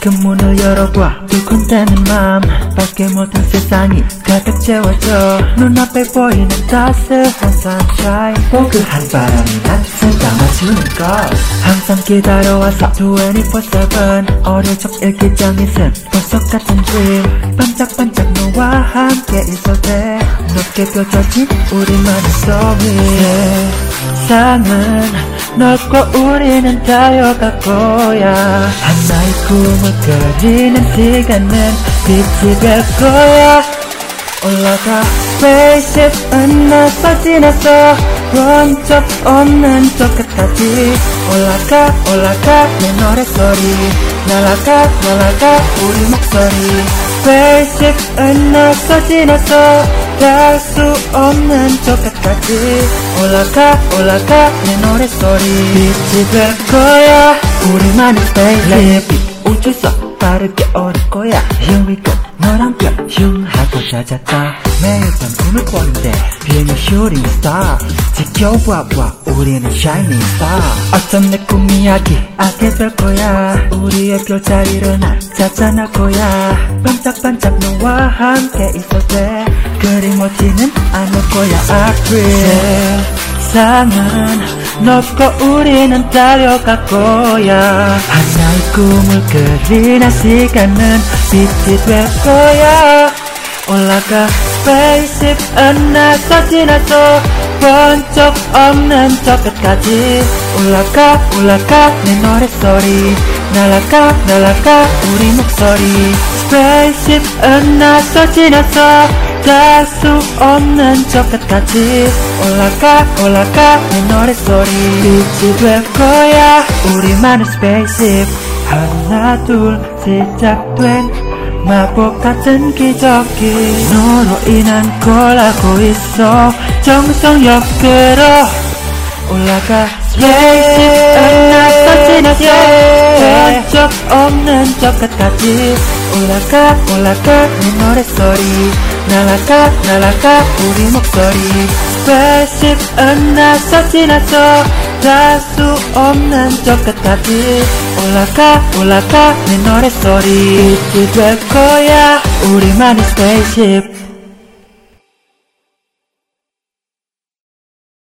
그 문을 열어봐. 두근대는 맘 밖에 모든 세상이 가득 채워져. 눈앞에 보이는 따스한 sunshine. 포근한 바람이 낯을 감아주는 것 항상 기다려와서 24-7 어릴 적 일기장이 쓴 보석 같은 dream 반짝반짝 너와 함께 있을 때 높게 펼쳐진 우리만의 story 세상은 넓고 우리는 달려갈 거야. 하나의 꿈을 그리는 시간은 빛이 될 거야. 올라가 spaceship은 나서 지나서 본적 없는 저 끝까지. 올라가 올라가 내 노래소리. 날아가 날아가 우리 목소리. spaceship은 나서 지나서 닿을 수 없는 저 끝까지 올라가 올라가 내 노래소리. 빛이 될 거야. 우리만의 spaceship 우주선 빠르게 오를 거야. Here we go. 너랑 별 흉하고 잦았다. 매일 밤 꿈을 꿨는데. 비행의 shooting star 지켜봐봐 우리는 shining star. 어쩜 내 꿈 이야기 알게 될 거야. 우리의 별자리로 난 찾아날 거야. 반짝반짝 너와 함께 때 그리 멋지는 않을 거야 I feel 세상은 넓고 우리는 달려갈 거야. 하나의 꿈을 그리는 시간은 빛이 될 거야. 올라가 spaceship은 나서 지나서 본 적 없는 저 끝까지. 올라가 올라가 내 노래소리 날아가 날아가 우리 목소리. Spaceship은 나서 지나서 닿을 수 없는 저 끝까지. 올라가 올라가 내 노래소리 빛이 될 거야 우리만의 spaceship. 하나 둘 시작된 마법 같은 기적이. 너로 인한 거라고 있어 정성 옆으로 올라가 spaceship은 나서 지나서 본적 없는 저 끝까지. 올라가 올라가 내 노래소리 날아가 날아가 우리 목소리. spaceship은 나서 지나서 닿을 수 없는 저 끝까지. 올라가 올라가 내 노래소리 빛이 될 거야. 우리만의 spaceship